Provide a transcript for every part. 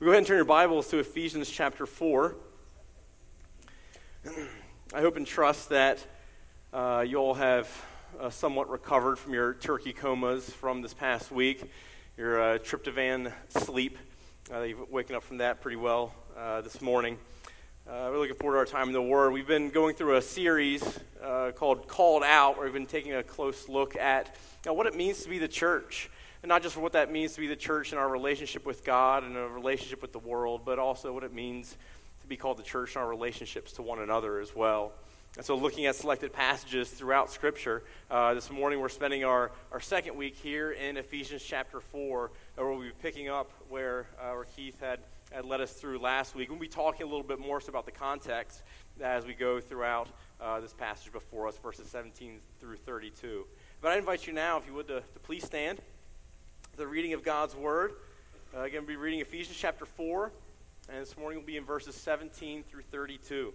Go ahead and turn your Bibles to Ephesians chapter 4. I hope and trust that uh, you all have uh, somewhat recovered from your turkey comas from this past week, your uh, tryptophan sleep. Uh, you've waken up from that pretty well uh, this morning. Uh, we're looking forward to our time in the Word. We've been going through a series called Called Out, where we've been taking a close look at what it means to be the church and not just for what that means to be the church in our relationship with God and a relationship with the world, but also what it means to be called the church in our relationships to one another as well. And so, looking at selected passages throughout Scripture, uh, this morning we're spending our, our second week here in Ephesians chapter 4, where we'll be picking up where, uh, where Keith had, had led us through last week. We'll be talking a little bit more about the context as we go throughout uh, this passage before us, verses 17 through 32. But I invite you now, if you would, to, to please stand the reading of God's Word. Uh, I'm going to be reading Ephesians chapter 4, and this morning we'll be in verses 17 through 32.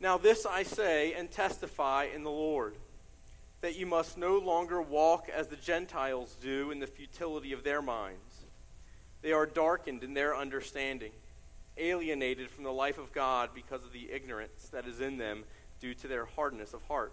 Now, this I say and testify in the Lord, that you must no longer walk as the Gentiles do in the futility of their minds. They are darkened in their understanding, alienated from the life of God because of the ignorance that is in them due to their hardness of heart.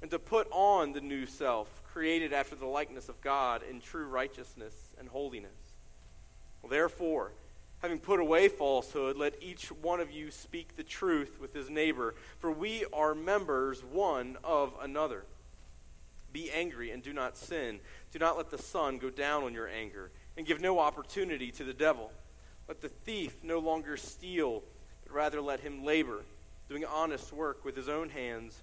and to put on the new self created after the likeness of God in true righteousness and holiness. Therefore, having put away falsehood, let each one of you speak the truth with his neighbor, for we are members one of another. Be angry and do not sin. Do not let the sun go down on your anger, and give no opportunity to the devil. Let the thief no longer steal, but rather let him labor, doing honest work with his own hands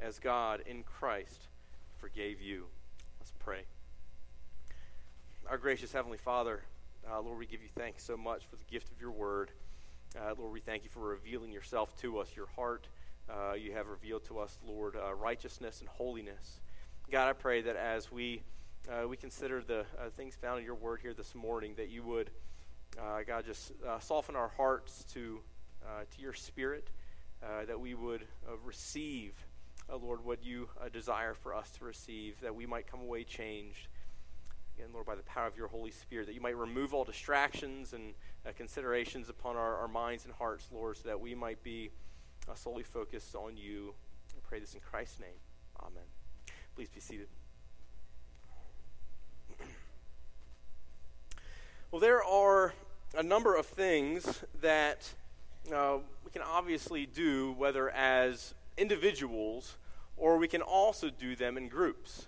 as God in Christ forgave you. Let's pray. Our gracious Heavenly Father, uh, Lord, we give you thanks so much for the gift of your word. Uh, Lord, we thank you for revealing yourself to us, your heart. Uh, you have revealed to us, Lord, uh, righteousness and holiness. God, I pray that as we uh, we consider the uh, things found in your word here this morning, that you would, God, just soften our hearts to to your Spirit, that we would receive uh, Lord, what you uh, desire for us to receive, that we might come away changed. Again, Lord, by the power of your Holy Spirit, that you might remove all distractions and uh, considerations upon our, our minds and hearts, Lord, so that we might be uh, solely focused on you. I pray this in Christ's name. Amen. Please be seated. well, there are a number of things that uh, we can obviously do, whether as individuals, or we can also do them in groups.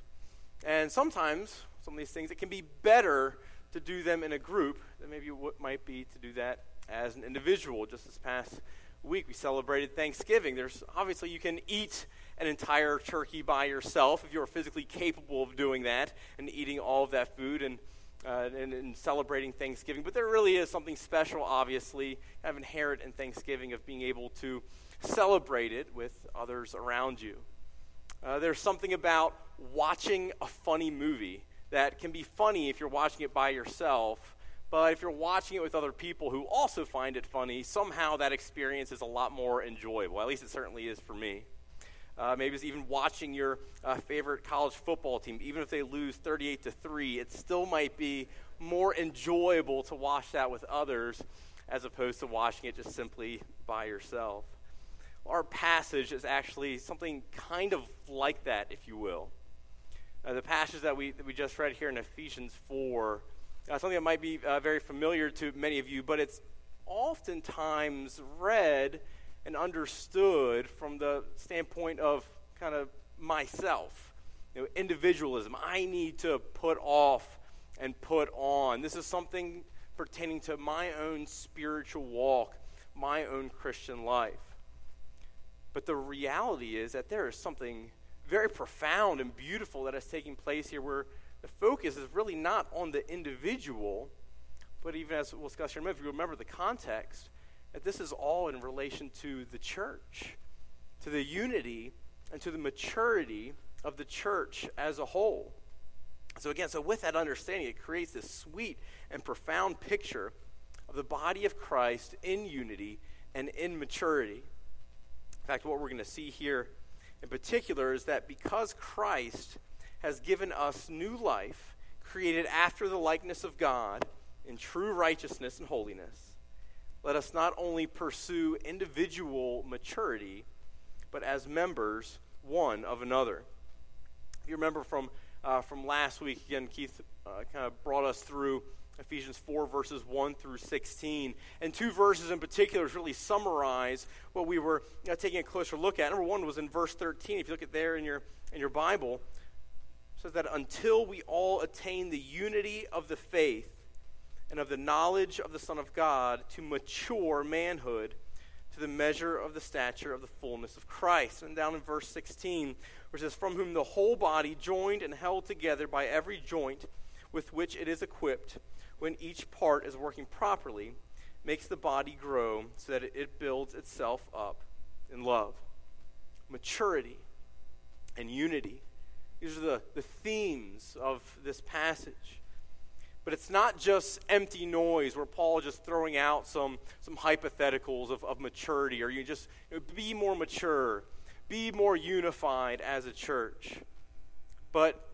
And sometimes, some of these things, it can be better to do them in a group than maybe what might be to do that as an individual. Just this past week, we celebrated Thanksgiving. There's obviously you can eat an entire turkey by yourself if you're physically capable of doing that and eating all of that food and, uh, and, and, celebrating Thanksgiving. But there really is something special, obviously, kind of inherent in Thanksgiving of being able to celebrate it with others around you. Uh, there's something about watching a funny movie that can be funny if you're watching it by yourself, but if you're watching it with other people who also find it funny, somehow that experience is a lot more enjoyable. At least it certainly is for me. Uh, maybe it's even watching your uh, favorite college football team, even if they lose 38 to 3, it still might be more enjoyable to watch that with others as opposed to watching it just simply by yourself our passage is actually something kind of like that, if you will. Uh, the passage that we, that we just read here in Ephesians 4, uh, something that might be uh, very familiar to many of you, but it's oftentimes read and understood from the standpoint of kind of myself. You know, individualism. I need to put off and put on. This is something pertaining to my own spiritual walk, my own Christian life. But the reality is that there is something very profound and beautiful that is taking place here where the focus is really not on the individual, but even as we'll discuss here in a minute, if you remember the context, that this is all in relation to the church, to the unity and to the maturity of the church as a whole. So, again, so with that understanding, it creates this sweet and profound picture of the body of Christ in unity and in maturity. Fact, what we're going to see here in particular is that because Christ has given us new life, created after the likeness of God in true righteousness and holiness, let us not only pursue individual maturity, but as members one of another. If you remember from, uh, from last week, again, Keith uh, kind of brought us through Ephesians 4, verses 1 through 16. And two verses in particular really summarize what we were uh, taking a closer look at. Number one was in verse 13. If you look at there in your, in your Bible, says that until we all attain the unity of the faith and of the knowledge of the Son of God to mature manhood to the measure of the stature of the fullness of Christ. And down in verse 16, which says, From whom the whole body, joined and held together by every joint with which it is equipped, when each part is working properly, makes the body grow so that it builds itself up in love. Maturity and unity. These are the, the themes of this passage. But it's not just empty noise where Paul is just throwing out some, some hypotheticals of, of maturity or you just you know, be more mature, be more unified as a church. But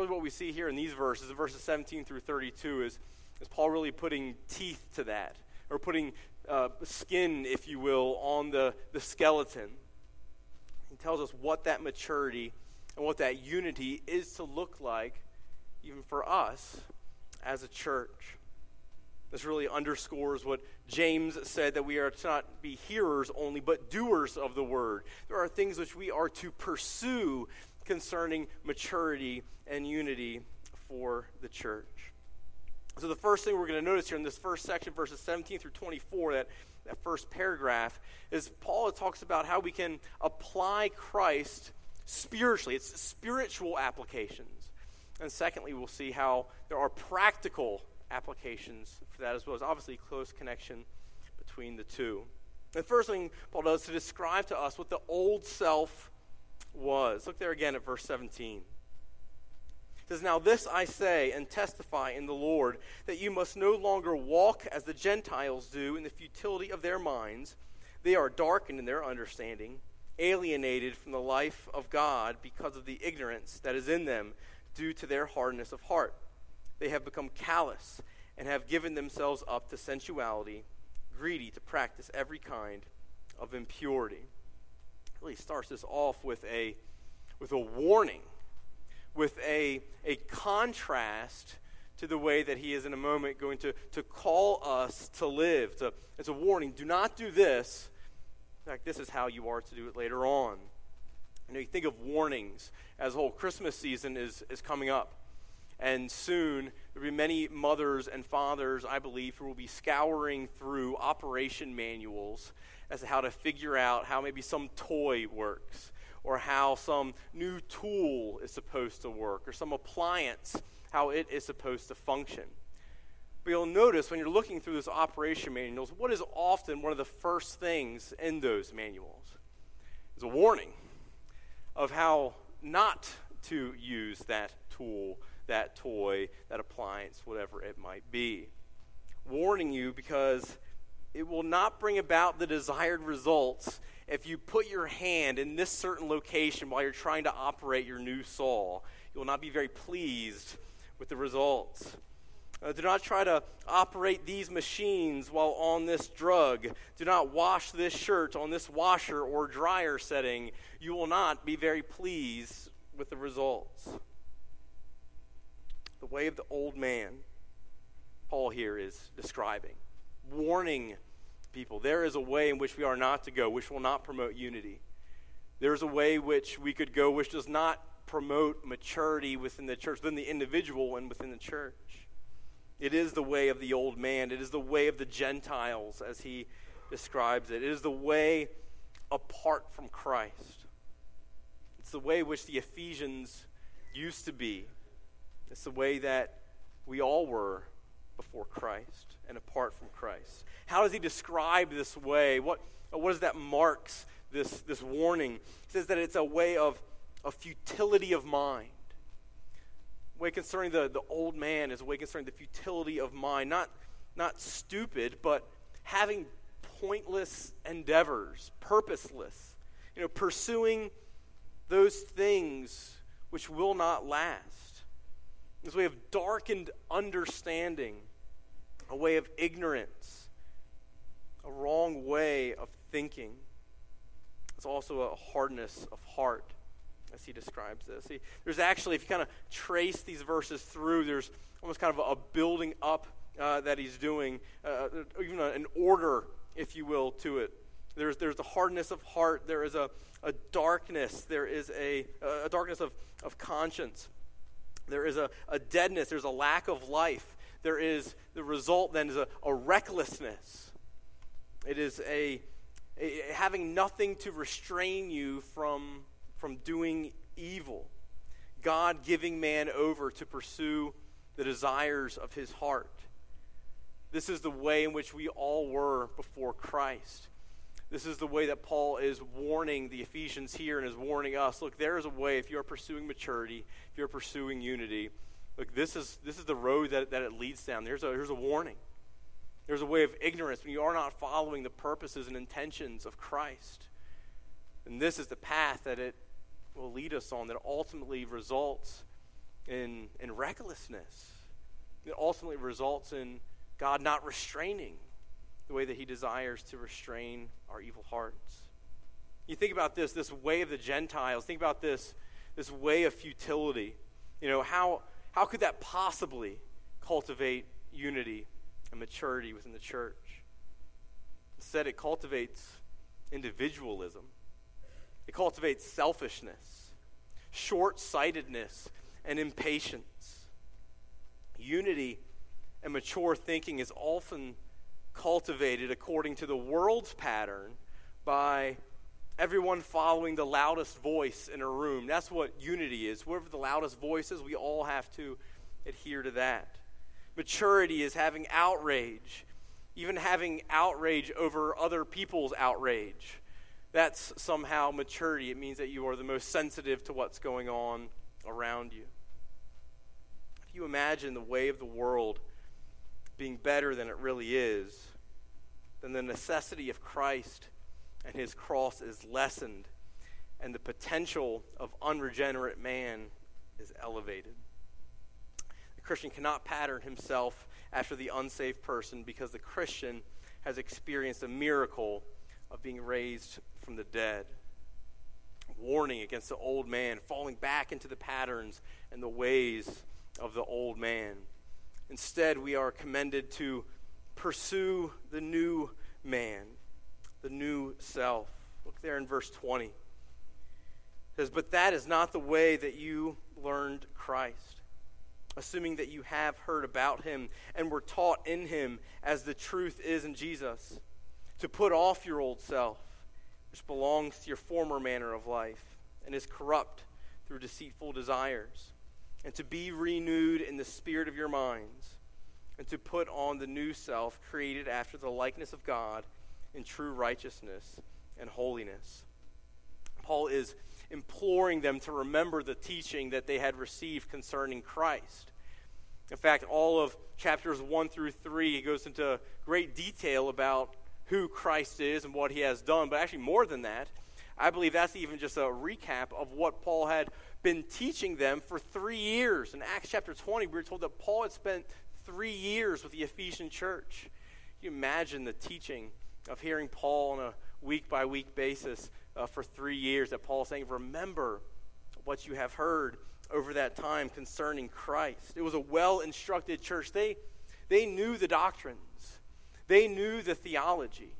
really what we see here in these verses, verses 17 through 32, is, is Paul really putting teeth to that, or putting uh, skin, if you will, on the, the skeleton. He tells us what that maturity and what that unity is to look like, even for us as a church. This really underscores what James said that we are to not be hearers only, but doers of the word. There are things which we are to pursue concerning maturity and unity for the church. So, the first thing we're going to notice here in this first section, verses 17 through 24, that, that first paragraph, is Paul talks about how we can apply Christ spiritually. It's spiritual applications. And secondly, we'll see how there are practical applications for that as well as obviously close connection between the two. The first thing Paul does to describe to us what the old self was. Look there again at verse 17. It says, Now this I say and testify in the Lord, that you must no longer walk as the Gentiles do in the futility of their minds. They are darkened in their understanding, alienated from the life of God because of the ignorance that is in them due to their hardness of heart. They have become callous and have given themselves up to sensuality, greedy to practice every kind of impurity. Really starts this off with a, with a warning, with a, a contrast to the way that he is in a moment going to, to call us to live. To, it's a warning do not do this. In fact, this is how you are to do it later on. You know, you think of warnings as the whole Christmas season is, is coming up. And soon, there will be many mothers and fathers, I believe, who will be scouring through operation manuals as to how to figure out how maybe some toy works, or how some new tool is supposed to work, or some appliance, how it is supposed to function. But you'll notice when you're looking through those operation manuals, what is often one of the first things in those manuals is a warning of how not to use that tool that toy, that appliance, whatever it might be. Warning you because it will not bring about the desired results if you put your hand in this certain location while you're trying to operate your new saw. You will not be very pleased with the results. Uh, do not try to operate these machines while on this drug. Do not wash this shirt on this washer or dryer setting. You will not be very pleased with the results the way of the old man, Paul here is describing, warning people. There is a way in which we are not to go, which will not promote unity. There is a way which we could go which does not promote maturity within the church, within the individual and within the church. It is the way of the old man. It is the way of the Gentiles, as he describes it. It is the way apart from Christ. It's the way which the Ephesians used to be. It's the way that we all were before Christ and apart from Christ. How does he describe this way? What, what is that marks this, this warning? He says that it's a way of, of futility of mind. way concerning the, the old man is a way concerning the futility of mind. Not, not stupid, but having pointless endeavors, purposeless. You know, pursuing those things which will not last. This way of darkened understanding, a way of ignorance, a wrong way of thinking. It's also a hardness of heart, as he describes this. See, there's actually, if you kind of trace these verses through, there's almost kind of a, building up uh, that he's doing, uh, even an order, if you will, to it. There's, there's a hardness of heart. There is a, a darkness. There is a, a darkness of, of conscience. There is a, a deadness. There's a lack of life. There is, the result then is a, a recklessness. It is a, having nothing to restrain you from, from doing evil. God giving man over to pursue the desires of his heart. This is the way in which we all were before Christ. This is the way that Paul is warning the Ephesians here and is warning us. Look, there is a way if you're pursuing maturity, if you're pursuing unity. Look, this is, this is the road that, that it leads down. There's a, there's a warning. There's a way of ignorance when you are not following the purposes and intentions of Christ. And this is the path that it will lead us on that ultimately results in, in recklessness. It ultimately results in God not restraining the way that He desires to restrain our evil hearts. You think about this, this way of the Gentiles, think about this, this way of futility. You know, how, how could that possibly cultivate unity and maturity within the church. Instead, it cultivates individualism, it cultivates selfishness, short sightedness, and impatience. Unity and mature thinking is often cultivated according to the world's pattern by everyone following the loudest voice in a room. That's what unity is. Whoever the loudest voice is, we all have to adhere to that. Maturity is having outrage, even having outrage over other people's outrage. That's somehow maturity. It means that you are the most sensitive to what's going on around you. If you imagine the way of the world being better than it really is, then the necessity of Christ and his cross is lessened, and the potential of unregenerate man is elevated. The Christian cannot pattern himself after the unsaved person because the Christian has experienced a miracle of being raised from the dead. Warning against the old man falling back into the patterns and the ways of the old man. Instead, we are commended to pursue the new man, the new self. Look there in verse 20. It says, But that is not the way that you learned Christ assuming that you have heard about him and were taught in him as the truth is in Jesus, to put off your old self, which belongs to your former manner of life and is corrupt through deceitful desires, and to be renewed in the spirit of your minds, and to put on the new self created after the likeness of God in true righteousness and holiness. Paul is imploring them to remember the teaching that they had received concerning Christ. In fact, all of chapters 1 through 3, he goes into great detail about who Christ is and what he has done. But actually, more than that, I believe that's even just a recap of what Paul had been teaching them for three years. In Acts chapter 20, we were told that Paul had spent three years with the Ephesian church. Can you imagine the teaching of hearing Paul on a week by week basis uh, for three years that Paul saying, Remember what you have heard over that time concerning Christ. It was a well instructed church. They, they knew the doctrines, they knew the theology.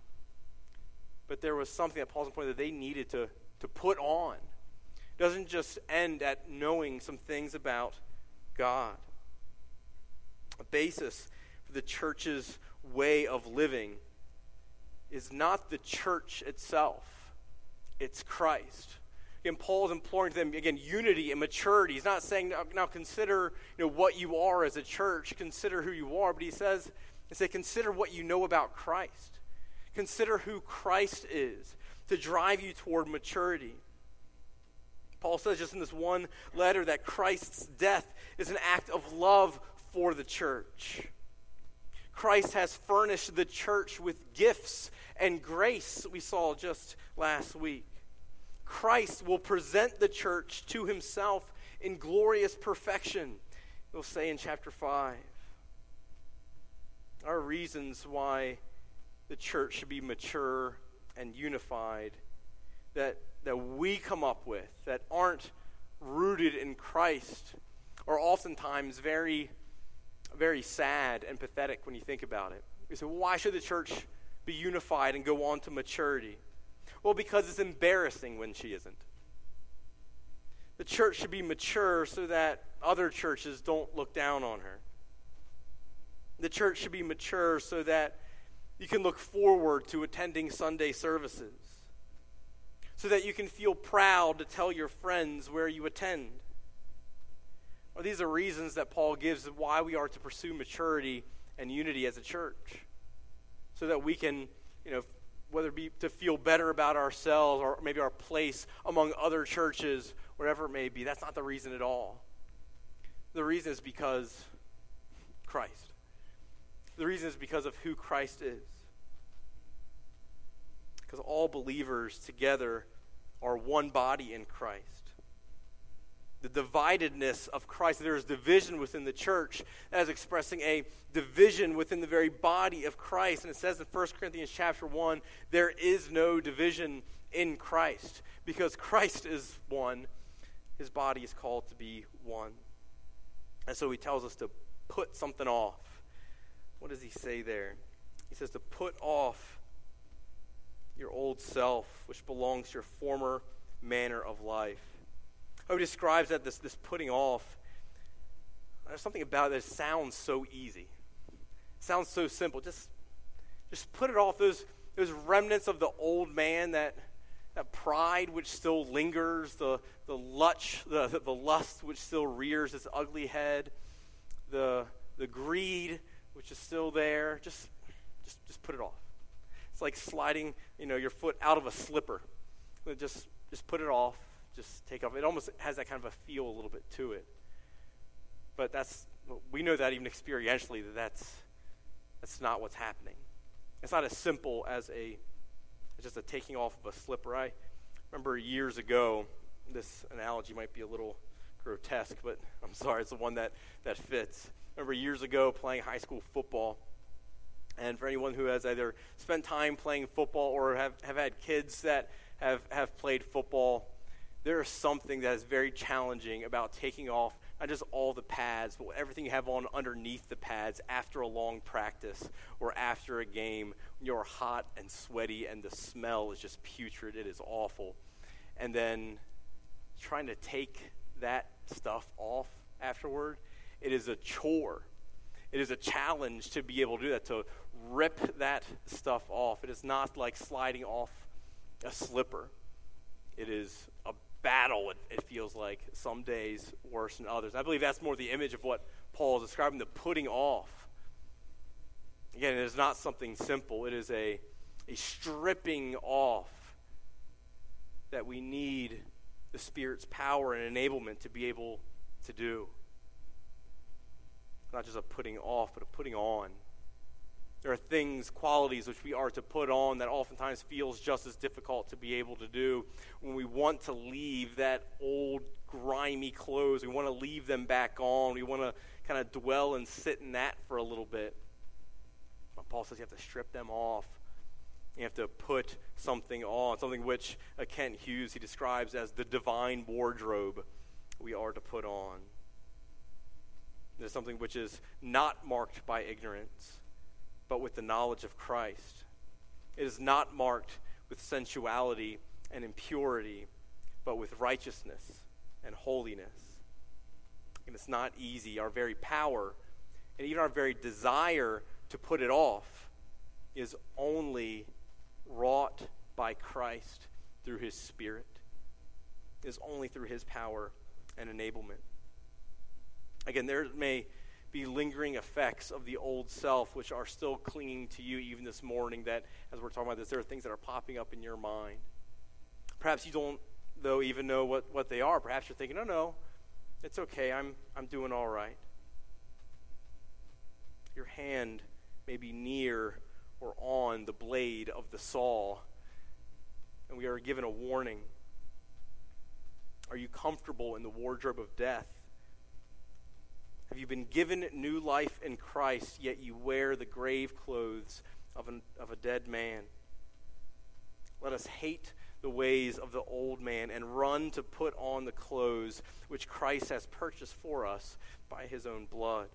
but there was something that Paul's point that they needed to, to put on. It doesn't just end at knowing some things about God. A basis for the church's way of living is not the church itself, it's Christ. Again, Paul is imploring to them, again, unity and maturity. He's not saying, now, now consider you know, what you are as a church, consider who you are, but he says, he say, consider what you know about Christ. Consider who Christ is to drive you toward maturity. Paul says just in this one letter that Christ's death is an act of love for the church. Christ has furnished the church with gifts and grace, we saw just last week. Christ will present the church to himself in glorious perfection, we'll say in chapter 5. Our reasons why the church should be mature and unified that, that we come up with that aren't rooted in Christ are oftentimes very, very sad and pathetic when you think about it. You say, well, why should the church be unified and go on to maturity? Well, because it's embarrassing when she isn't. The church should be mature so that other churches don't look down on her. The church should be mature so that you can look forward to attending Sunday services so that you can feel proud to tell your friends where you attend. Well, these are reasons that Paul gives why we are to pursue maturity and unity as a church. So that we can, you know, whether it be to feel better about ourselves or maybe our place among other churches, whatever it may be, that's not the reason at all. The reason is because Christ. The reason is because of who Christ is. Because all believers together are one body in Christ. The dividedness of Christ, there is division within the church that is expressing a division within the very body of Christ. And it says in 1 Corinthians chapter 1, there is no division in Christ. Because Christ is one, his body is called to be one. And so he tells us to put something off what does he say there? He says to put off your old self, which belongs to your former manner of life. Oh, How he describes that this, this putting off, there's something about it that sounds so easy. It sounds so simple. Just, just put it off. Those, those remnants of the old man, that, that pride which still lingers, the, the, lutch, the, the lust which still rears its ugly head, the, the greed which is still there, just, just, just put it off. It's like sliding, you know, your foot out of a slipper. Just, just put it off. Just take off. It almost has that kind of a feel a little bit to it. But that's we know that even experientially that that's that's not what's happening. It's not as simple as a just a taking off of a slipper. I remember years ago. This analogy might be a little grotesque, but I'm sorry, it's the one that, that fits remember years ago playing high school football. And for anyone who has either spent time playing football or have, have had kids that have, have played football, there is something that is very challenging about taking off not just all the pads, but everything you have on underneath the pads after a long practice or after a game you're hot and sweaty and the smell is just putrid. It is awful. And then trying to take that stuff off afterward it is a chore. It is a challenge to be able to do that, to rip that stuff off. It is not like sliding off a slipper. It is battle, it, it feels like, some days worse than others. I believe that's more the image of what Paul is describing the putting off. Again, it is not something simple, it is a, a stripping off that we need the Spirit's power and enablement to be able to do not just a putting off, but a putting on. There are things, qualities which we are to put on that oftentimes feels just as difficult to be able to do when we want to leave that old grimy clothes. We want to leave them back on. We want to kind of dwell and sit in that for a little bit. But Paul says you have to strip them off. You have to put something on, something which uh, Kent Hughes he describes as the divine wardrobe we are to put on. Is something which is not marked by ignorance, but with the knowledge of Christ. It is not marked with sensuality and impurity, but with righteousness and holiness. And it's not easy. Our very power and even our very desire to put it off is only wrought by Christ through his Spirit, is only through his power and enablement. Again, there may be lingering effects of the old self which are still clinging to you even this morning that as we're talking about this there are things that are popping up in your mind. Perhaps you don't though even know what, what they are. Perhaps you're thinking no no it's okay. I'm i'm doing all right. Your hand may be near or on the blade of the saw and we are given a warning. Are you comfortable in the wardrobe of death have you been given new life in Christ, yet you wear the grave clothes of, an, of a dead man? Let us hate the ways of the old man and run to put on the clothes which Christ has purchased for us by his own blood.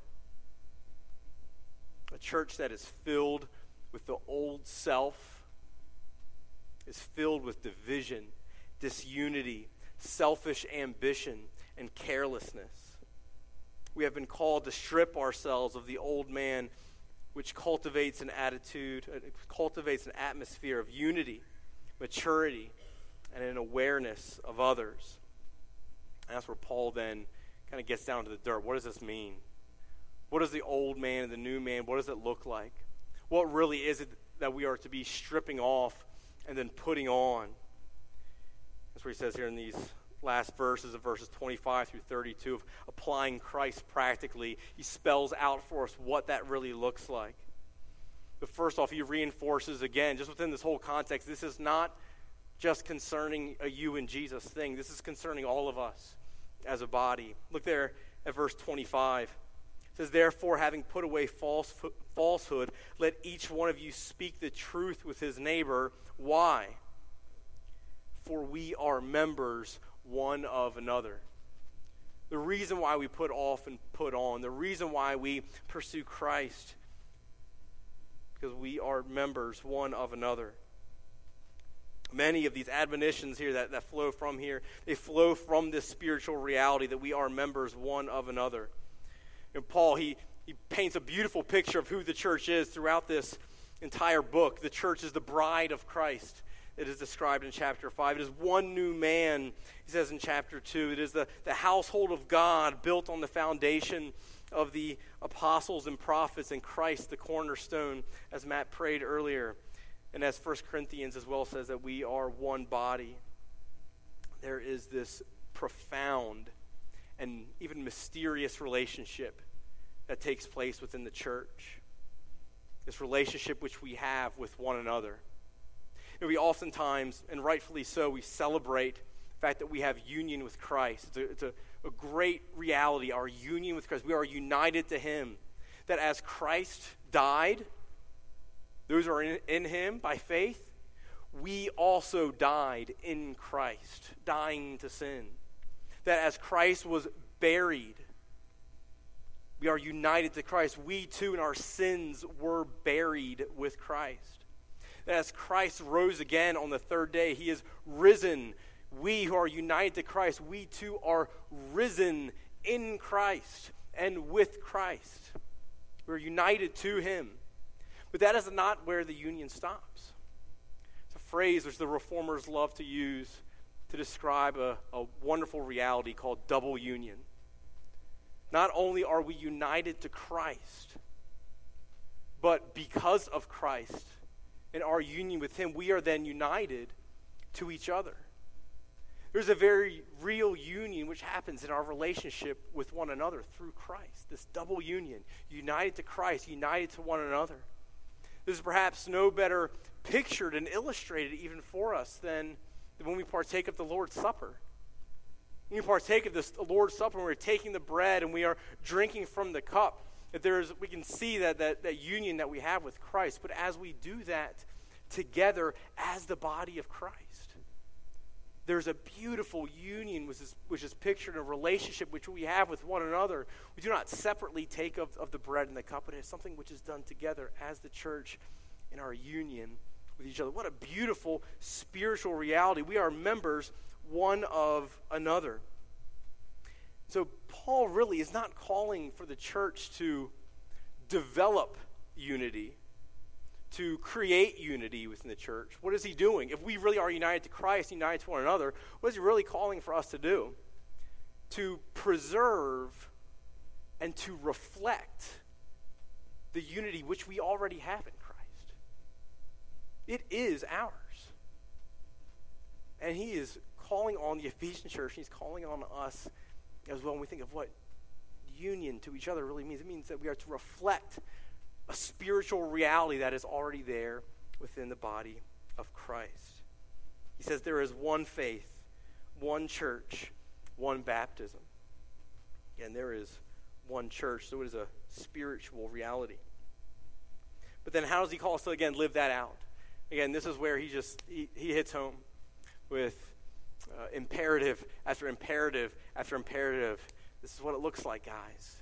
A church that is filled with the old self is filled with division, disunity, selfish ambition, and carelessness we have been called to strip ourselves of the old man, which cultivates an attitude, uh, cultivates an atmosphere of unity, maturity, and an awareness of others. And that's where Paul then kind of gets down to the dirt. What does this mean? What is the old man and the new man? What does it look like? What really is it that we are to be stripping off and then putting on? That's what he says here in these last verses of verses 25 through 32 of applying Christ practically. He spells out for us what that really looks like. But first off, he reinforces again, just within this whole context, this is not just concerning a you and Jesus thing. This is concerning all of us as a body. Look there at verse 25. It says, Therefore, having put away false, falsehood, let each one of you speak the truth with his neighbor. Why? For we are members one of another. The reason why we put off and put on, the reason why we pursue Christ, because we are members one of another. Many of these admonitions here that, that flow from here, they flow from this spiritual reality that we are members one of another. And Paul, he, he paints a beautiful picture of who the church is throughout this entire book. The church is the bride of Christ it is described in chapter 5. It is one new man, he says in chapter 2. It is the, the household of God built on the foundation of the apostles and prophets and Christ, the cornerstone, as Matt prayed earlier. And as 1 Corinthians as well says, that we are one body. There is this profound and even mysterious relationship that takes place within the church. This relationship which we have with one another. You know, we oftentimes, and rightfully so, we celebrate the fact that we have union with Christ. It's, a, it's a, a great reality, our union with Christ. We are united to Him. That as Christ died, those who are in, in Him by faith, we also died in Christ, dying to sin. That as Christ was buried, we are united to Christ. We too, in our sins, were buried with Christ that as Christ rose again on the third day, he is risen. We who are united to Christ, we too are risen in Christ and with Christ. We're united to him. But that is not where the union stops. It's a phrase which the reformers love to use to describe a, a wonderful reality called double union. Not only are we united to Christ, but because of Christ, in our union with Him, we are then united to each other. There's a very real union which happens in our relationship with one another through Christ. This double union, united to Christ, united to one another. There's perhaps no better pictured and illustrated even for us than, than when we partake of the Lord's Supper. When we partake of this Lord's Supper, we're taking the bread and we are drinking from the cup that there's, we can see that, that, that union that we have with Christ. But as we do that together as the body of Christ, there's a beautiful union which is, which is pictured in a relationship which we have with one another. We do not separately take of, of the bread and the cup, but it's something which is done together as the church in our union with each other. What a beautiful spiritual reality. We are members one of another. So, Paul really is not calling for the church to develop unity, to create unity within the church. What is he doing? If we really are united to Christ, united to one another, what is he really calling for us to do? To preserve and to reflect the unity which we already have in Christ. It is ours. And he is calling on the Ephesian church, he's calling on us as well when we think of what union to each other really means. It means that we are to reflect a spiritual reality that is already there within the body of Christ. He says there is one faith, one church, one baptism. And there is one church, so it is a spiritual reality. But then how does he call us to again live that out? Again, this is where he just he, he hits home with uh, imperative after imperative after imperative. This is what it looks like, guys.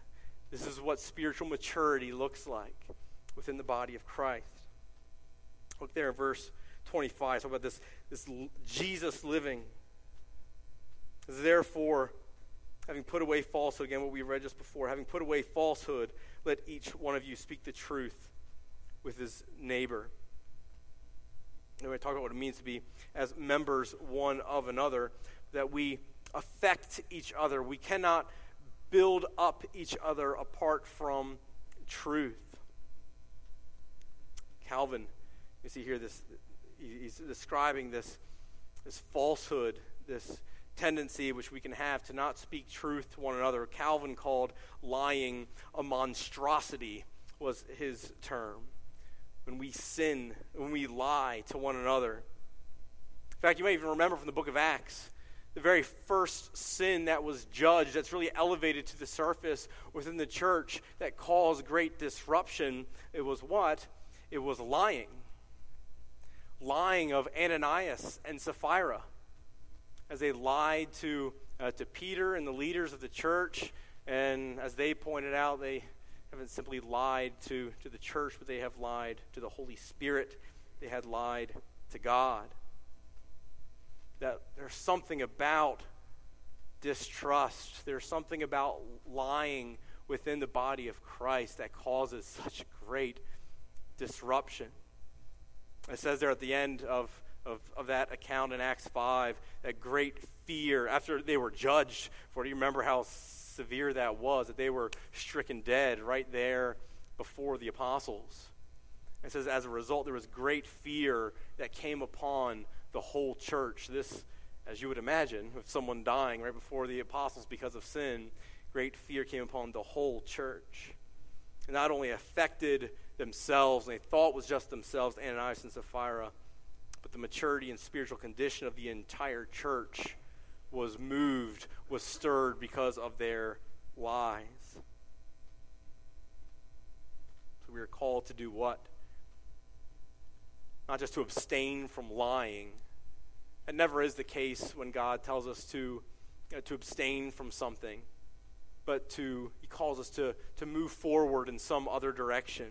This is what spiritual maturity looks like within the body of Christ. Look there in verse 25. Talk about this, this Jesus living. Therefore, having put away falsehood, again, what we read just before, having put away falsehood, let each one of you speak the truth with his neighbor. And we talk about what it means to be as members one of another, that we affect each other. We cannot build up each other apart from truth. Calvin, you see here this he's describing this this falsehood, this tendency which we can have to not speak truth to one another. Calvin called lying a monstrosity was his term. When we sin, when we lie to one another. In fact, you may even remember from the book of Acts, the very first sin that was judged, that's really elevated to the surface within the church that caused great disruption, it was what? It was lying. Lying of Ananias and Sapphira as they lied to, uh, to Peter and the leaders of the church. And as they pointed out, they haven't simply lied to, to the church, but they have lied to the Holy Spirit. They had lied to God. That there's something about distrust, there's something about lying within the body of Christ that causes such great disruption. It says there at the end of of, of that account in Acts 5, that great fear after they were judged for. Do you remember how severe that was? That they were stricken dead right there before the apostles. It says, as a result, there was great fear that came upon the whole church. This, as you would imagine, with someone dying right before the apostles because of sin, great fear came upon the whole church. It not only affected themselves, and they thought was just themselves, Ananias and Sapphira, but the maturity and spiritual condition of the entire church was moved, was stirred because of their lies. So we are called to do what? Not just to abstain from lying. It never is the case when God tells us to, to abstain from something, but to, He calls us to, to move forward in some other direction.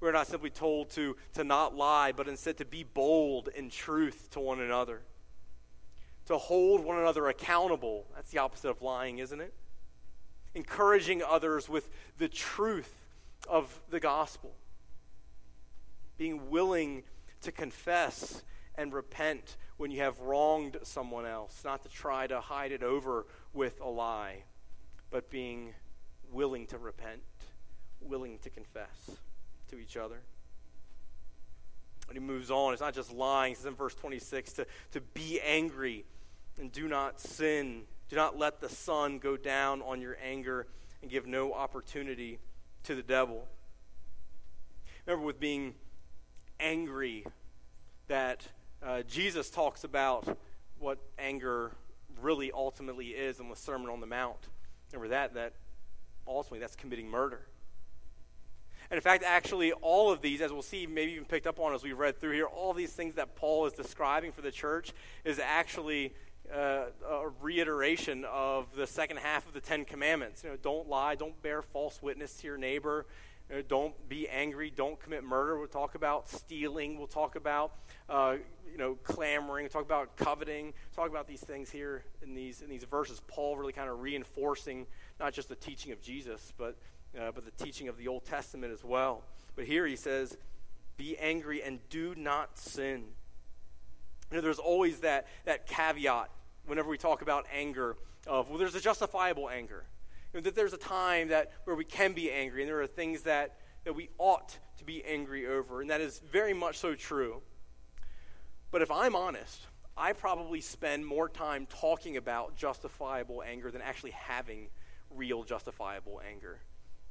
We're not simply told to, to not lie, but instead to be bold in truth to one another. To hold one another accountable. That's the opposite of lying, isn't it? Encouraging others with the truth of the gospel. Being willing to confess and repent when you have wronged someone else, not to try to hide it over with a lie, but being willing to repent, willing to confess to each other. And he moves on. It's not just lying. Says in verse 26 to, to be angry and do not sin. Do not let the sun go down on your anger and give no opportunity to the devil. Remember, with being angry, that uh, Jesus talks about what anger really ultimately is in the Sermon on the Mount. Remember that, that ultimately that's committing murder. And in fact, actually, all of these, as we'll see, maybe even picked up on as we've read through here, all these things that Paul is describing for the church is actually uh, a reiteration of the second half of the Ten Commandments. You know, don't lie, don't bear false witness to your neighbor. You know, don't be angry. Don't commit murder. We'll talk about stealing. We'll talk about uh, you know clamoring. We'll talk about coveting. We'll talk about these things here in these in these verses. Paul really kind of reinforcing not just the teaching of Jesus, but uh, but the teaching of the Old Testament as well. But here he says, "Be angry and do not sin." You know, there's always that that caveat whenever we talk about anger of well, there's a justifiable anger you know, that there's a time that where we can be angry, and there are things that, that we ought to be angry over, and that is very much so true. But if I'm honest, I probably spend more time talking about justifiable anger than actually having real justifiable anger.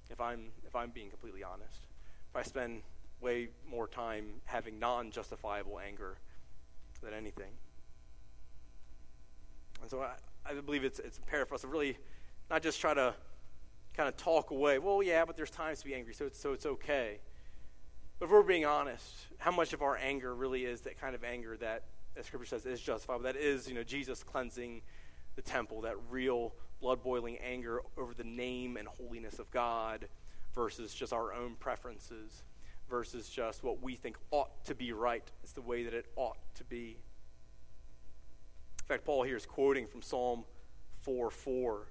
If I'm if I'm being completely honest, if I spend way more time having non-justifiable anger than anything, and so I, I believe it's it's imperative for us to really not just try to kind of talk away. Well, yeah, but there's times to be angry, so it's, so it's okay. But if we're being honest, how much of our anger really is that kind of anger that, as Scripture says, is justifiable? That is, you know, Jesus cleansing the temple, that real blood boiling anger over the name and holiness of God versus just our own preferences versus just what we think ought to be right. It's the way that it ought to be. In fact, Paul here is quoting from Psalm 4 4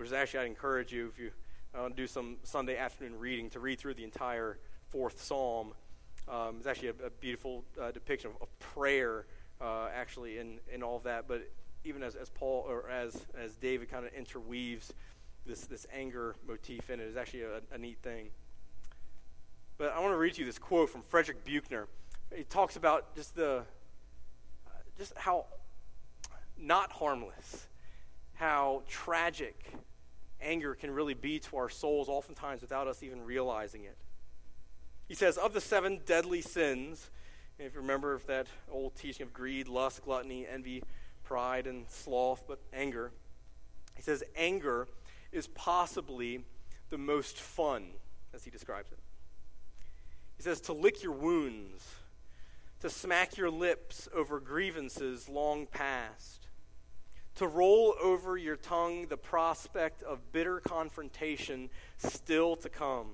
which is actually, I'd encourage you, if you uh, do some Sunday afternoon reading, to read through the entire fourth psalm. Um, it's actually a, a beautiful uh, depiction of, of prayer, uh, actually, in, in all of that. But even as, as Paul, or as, as David kind of interweaves this, this anger motif in it, is actually a, a neat thing. But I want to read to you this quote from Frederick Buechner. He talks about just the, uh, just how not harmless, how tragic anger can really be to our souls, oftentimes without us even realizing it. He says, Of the seven deadly sins, if you remember that old teaching of greed, lust, gluttony, envy, pride, and sloth, but anger, he says, anger is possibly the most fun, as he describes it. He says, to lick your wounds, to smack your lips over grievances long past to roll over your tongue the prospect of bitter confrontation still to come,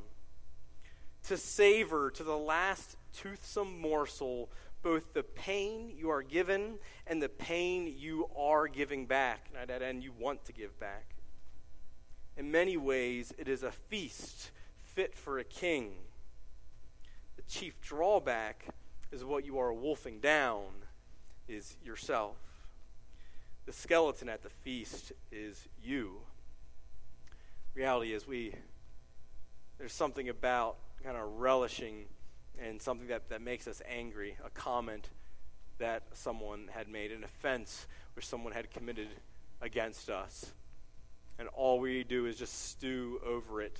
to savor to the last toothsome morsel both the pain you are given and the pain you are giving back, and you want to give back. In many ways, it is a feast fit for a king. Chief drawback is what you are wolfing down is yourself. The skeleton at the feast is you. Reality is we there's something about kind of relishing and something that, that makes us angry, a comment that someone had made, an offense which someone had committed against us. And all we do is just stew over it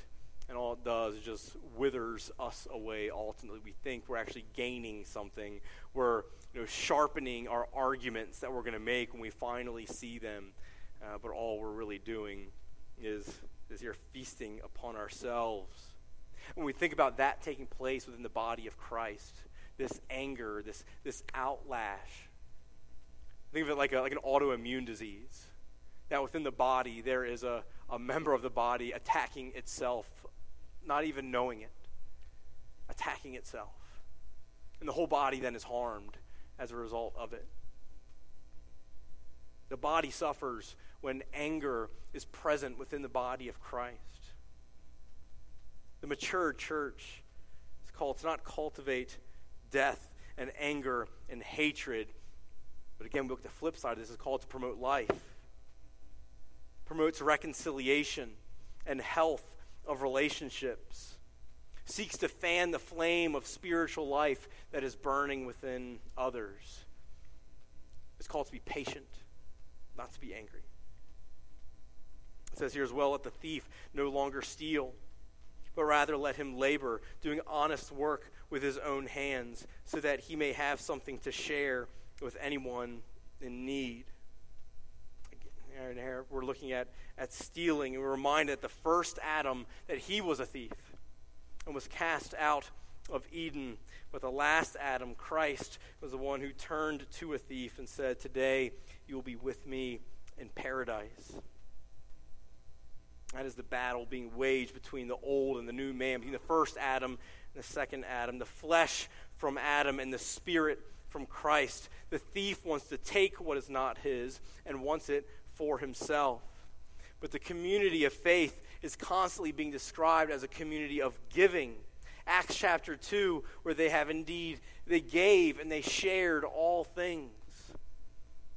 and all it does is just withers us away ultimately. We think we're actually gaining something. We're you know, sharpening our arguments that we're going to make when we finally see them. Uh, but all we're really doing is is here feasting upon ourselves. When we think about that taking place within the body of christ this anger this this outlash think of it like, a, like an autoimmune disease that within the body there is a, a member of the body attacking itself not even knowing it, attacking itself. And the whole body then is harmed as a result of it. The body suffers when anger is present within the body of Christ. The mature church is called to not cultivate death and anger and hatred, but again, we look at the flip side of this is called to promote life, promotes reconciliation and health of relationships, seeks to fan the flame of spiritual life that is burning within others. It's called to be patient, not to be angry. It says here as well let the thief no longer steal, but rather let him labor, doing honest work with his own hands, so that he may have something to share with anyone in need and here we're looking at, at stealing, and we're reminded that the first Adam, that he was a thief and was cast out of Eden. But the last Adam, Christ, was the one who turned to a thief and said, Today you will be with me in paradise. That is the battle being waged between the old and the new man, between the first Adam and the second Adam, the flesh from Adam and the spirit from Christ. The thief wants to take what is not his and wants it for himself. But the community of faith is constantly being described as a community of giving. Acts chapter 2, where they have indeed, they gave and they shared all things.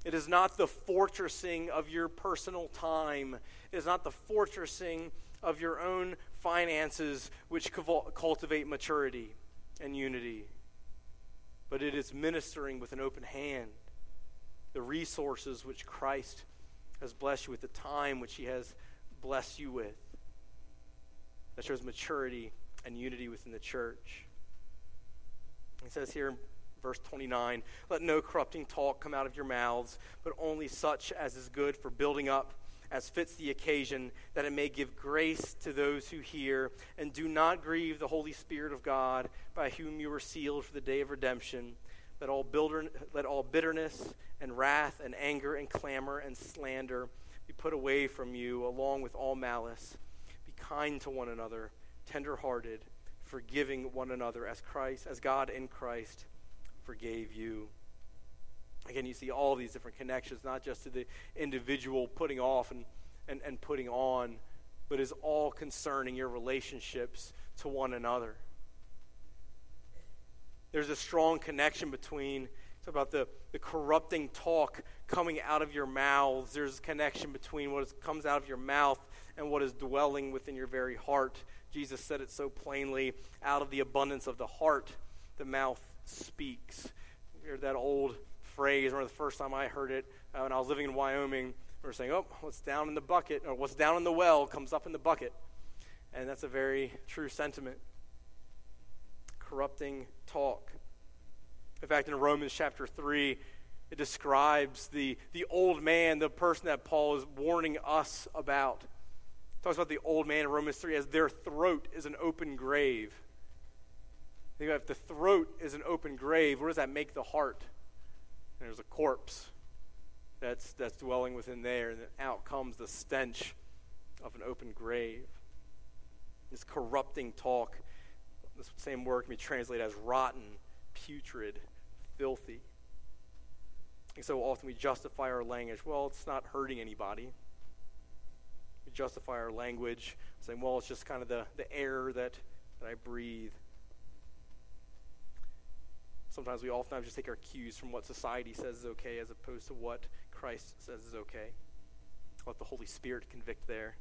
It is not the fortressing of your personal time. It is not the fortressing of your own finances which cultivate maturity and unity. But it is ministering with an open hand the resources which Christ has blessed you with, the time which He has blessed you with. That shows maturity and unity within the church. He says here in verse 29 Let no corrupting talk come out of your mouths, but only such as is good for building up as fits the occasion, that it may give grace to those who hear. And do not grieve the Holy Spirit of God, by whom you were sealed for the day of redemption. Let all, builder, let all bitterness and wrath and anger and clamor and slander be put away from you, along with all malice. Be kind to one another, tenderhearted, forgiving one another, as Christ, as God in Christ forgave you. Again, you see all these different connections, not just to the individual putting off and, and, and putting on, but is all concerning your relationships to one another. There's a strong connection between talk about the, the corrupting talk coming out of your mouths. There's a connection between what is, comes out of your mouth and what is dwelling within your very heart. Jesus said it so plainly out of the abundance of the heart, the mouth speaks. You heard that old phrase. Remember the first time I heard it uh, when I was living in Wyoming. We were saying, oh, what's down in the bucket, or what's down in the well comes up in the bucket. And that's a very true sentiment. Corrupting talk. In fact, in Romans chapter 3, it describes the, the old man, the person that Paul is warning us about. It talks about the old man in Romans 3 as their throat is an open grave. Think about if the throat is an open grave, where does that make the heart? And there's a corpse that's, that's dwelling within there, and then out comes the stench of an open grave. This corrupting talk, this same word can be translated as rotten, putrid, filthy. And so often we justify our language. Well, it's not hurting anybody. We justify our language saying, well, it's just kind of the, the air that, that I breathe. Sometimes we oftentimes just take our cues from what society says is okay as opposed to what Christ says is okay. Let the Holy Spirit convict there.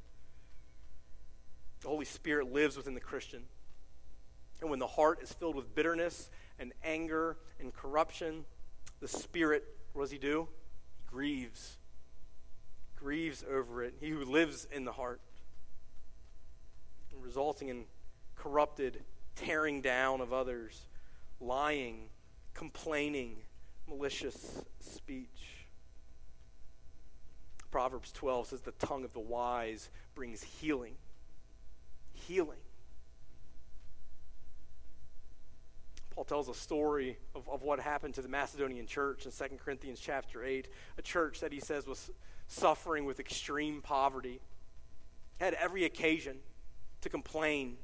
The Holy Spirit lives within the Christian. And when the heart is filled with bitterness and anger and corruption, the Spirit, what does he do? He grieves. Grieves over it. He who lives in the heart. Resulting in corrupted tearing down of others, lying, complaining, malicious speech. Proverbs 12 says the tongue of the wise brings healing. Healing. Paul tells a story of, of what happened to the Macedonian church in 2 Corinthians chapter 8, a church that he says was suffering with extreme poverty, had every occasion to complain,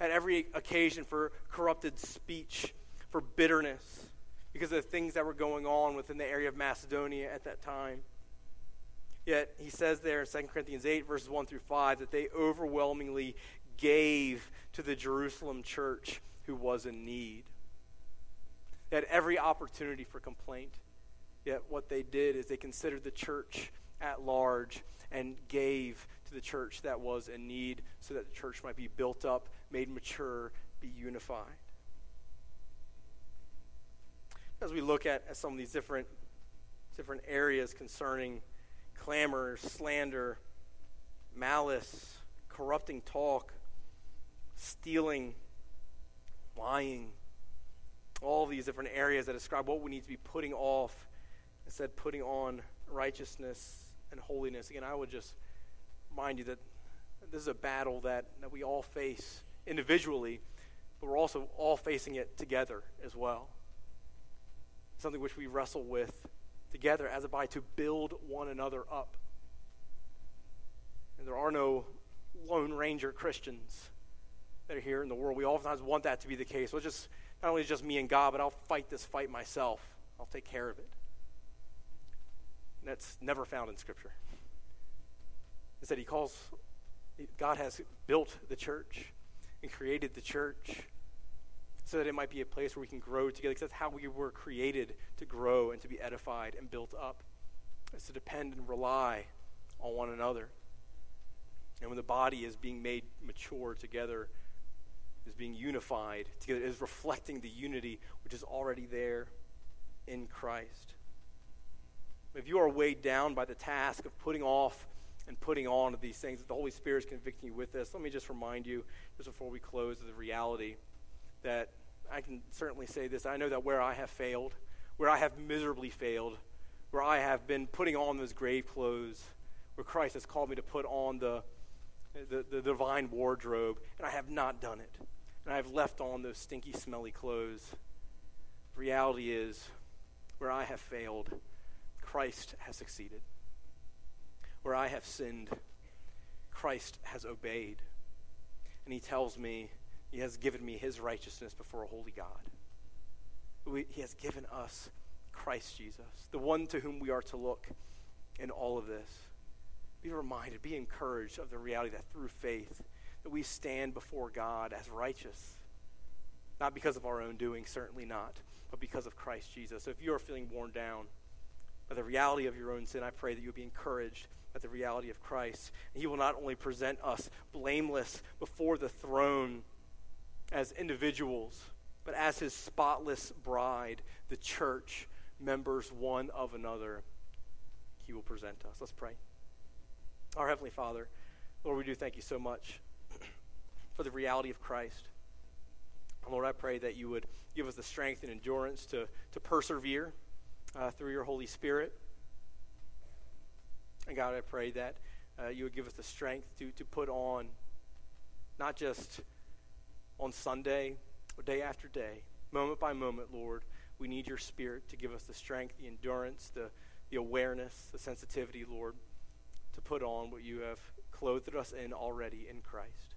had every occasion for corrupted speech for bitterness because of the things that were going on within the area of Macedonia at that time. Yet he says there in 2 Corinthians 8, verses 1 through 5, that they overwhelmingly gave to the Jerusalem church who was in need. They had every opportunity for complaint. Yet what they did is they considered the church at large and gave to the church that was in need so that the church might be built up, made mature, be unified as we look at, at some of these different, different areas concerning clamor, slander, malice, corrupting talk, stealing, lying, all these different areas that describe what we need to be putting off instead putting on righteousness and holiness. Again, I would just remind you that this is a battle that, that we all face individually, but we're also all facing it together as well something which we wrestle with together as a body to build one another up. And there are no Lone Ranger Christians that are here in the world. We oftentimes want that to be the case. Well, just not only just me and God, but I'll fight this fight myself. I'll take care of it. And that's never found in Scripture. Instead, He calls, God has built the church and created the church so that it might be a place where we can grow together. Because that's how we were created to grow and to be edified and built up. Is to depend and rely on one another. And when the body is being made mature together, is being unified together, is reflecting the unity which is already there in Christ. If you are weighed down by the task of putting off and putting on these things, that the Holy Spirit is convicting you with this, let me just remind you, just before we close, of the reality that I can certainly say this. I know that where I have failed, where I have miserably failed, where I have been putting on those grave clothes, where Christ has called me to put on the, the, the divine wardrobe, and I have not done it. And I have left on those stinky, smelly clothes. The reality is, where I have failed, Christ has succeeded. Where I have sinned, Christ has obeyed. And he tells me he has given me his righteousness before a holy God. We, he has given us Christ Jesus, the one to whom we are to look in all of this. Be reminded, be encouraged of the reality that through faith, that we stand before God as righteous. Not because of our own doing, certainly not, but because of Christ Jesus. So if you are feeling worn down by the reality of your own sin, I pray that you'll be encouraged by the reality of Christ. He will not only present us blameless before the throne as individuals, but as his spotless bride, the church, members one of another, he will present us. Let's pray. Our Heavenly Father, Lord, we do thank you so much for the reality of Christ. Lord, I pray that you would give us the strength and endurance to, to persevere uh, through your Holy Spirit. And God, I pray that uh, you would give us the strength to, to put on not just on Sunday or day after day, moment by moment, Lord. We need your spirit to give us the strength, the endurance, the, the awareness, the sensitivity, Lord, to put on what you have clothed us in already in Christ.